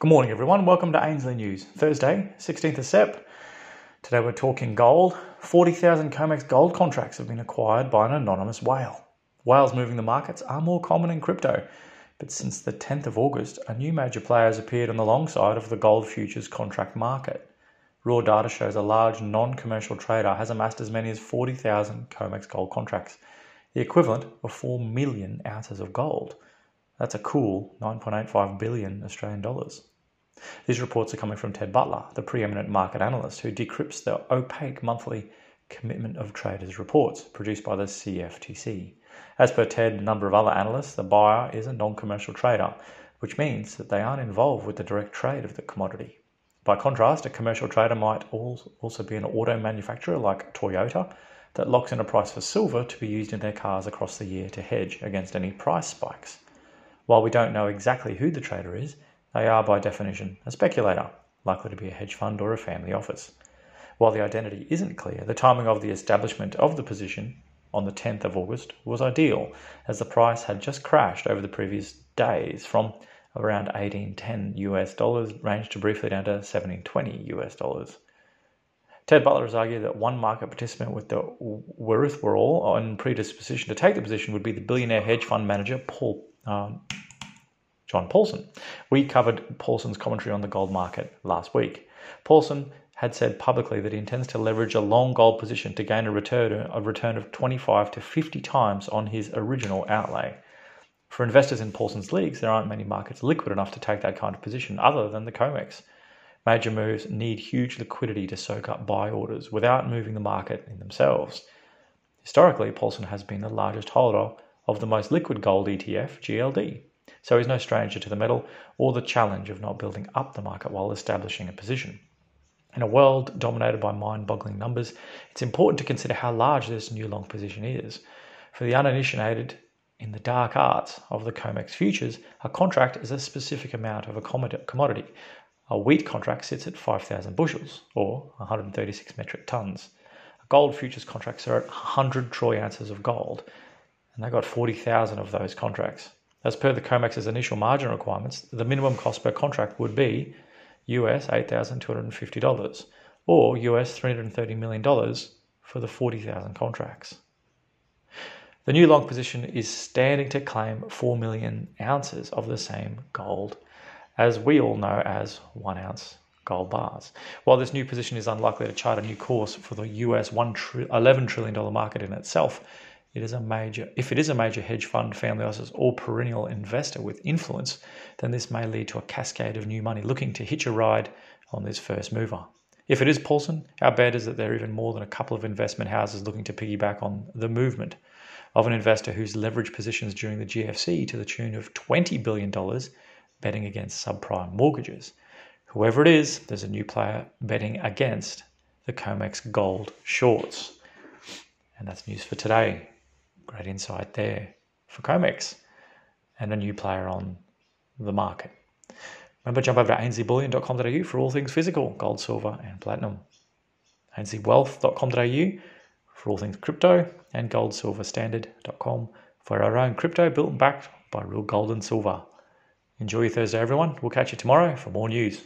Good morning, everyone. Welcome to Ainslie News. Thursday, 16th of Sep. Today we're talking gold. 40,000 COMEX gold contracts have been acquired by an anonymous whale. Whales moving the markets are more common in crypto, but since the 10th of August, a new major player has appeared on the long side of the gold futures contract market. Raw data shows a large non commercial trader has amassed as many as 40,000 COMEX gold contracts, the equivalent of 4 million ounces of gold. That's a cool 9.85 billion Australian dollars. These reports are coming from Ted Butler, the preeminent market analyst who decrypts the opaque monthly commitment of traders reports produced by the CFTC. As per Ted and a number of other analysts, the buyer is a non commercial trader, which means that they aren't involved with the direct trade of the commodity. By contrast, a commercial trader might also be an auto manufacturer like Toyota that locks in a price for silver to be used in their cars across the year to hedge against any price spikes. While we don't know exactly who the trader is, they are by definition a speculator, likely to be a hedge fund or a family office. While the identity isn't clear, the timing of the establishment of the position on the 10th of August was ideal, as the price had just crashed over the previous days from around 1810 US dollars ranged to briefly down to 1720 US dollars. Ted Butler has argued that one market participant with the wherewithal on predisposition to take the position would be the billionaire hedge fund manager Paul um, John Paulson. We covered Paulson's commentary on the gold market last week. Paulson had said publicly that he intends to leverage a long gold position to gain a return, a return of 25 to 50 times on his original outlay. For investors in Paulson's leagues, there aren't many markets liquid enough to take that kind of position other than the COMEX. Major moves need huge liquidity to soak up buy orders without moving the market in themselves. Historically, Paulson has been the largest holder of the most liquid gold ETF, GLD. So he's no stranger to the metal or the challenge of not building up the market while establishing a position. In a world dominated by mind boggling numbers, it's important to consider how large this new long position is. For the uninitiated in the dark arts of the COMEX futures, a contract is a specific amount of a commodity. A wheat contract sits at 5,000 bushels, or 136 metric tons. Gold futures contracts are at 100 troy ounces of gold, and they got 40,000 of those contracts. As per the COMEX's initial margin requirements, the minimum cost per contract would be US $8,250 or US $330 million for the 40,000 contracts. The new long position is standing to claim 4 million ounces of the same gold, as we all know as 1 ounce gold bars. While this new position is unlikely to chart a new course for the US $11 trillion market in itself, it is a major if it is a major hedge fund, family office, or perennial investor with influence, then this may lead to a cascade of new money looking to hitch a ride on this first mover. If it is Paulson, our bet is that there are even more than a couple of investment houses looking to piggyback on the movement of an investor who's leveraged positions during the GFC to the tune of $20 billion betting against subprime mortgages. Whoever it is, there's a new player betting against the COMEX gold shorts. And that's news for today. Great insight there for Comex and a new player on the market. Remember, jump over to ainslieBullion.com.au for all things physical, gold, silver, and platinum. AinslieWealth.com.au for all things crypto, and goldsilverstandard.com for our own crypto built and backed by real gold and silver. Enjoy your Thursday, everyone. We'll catch you tomorrow for more news.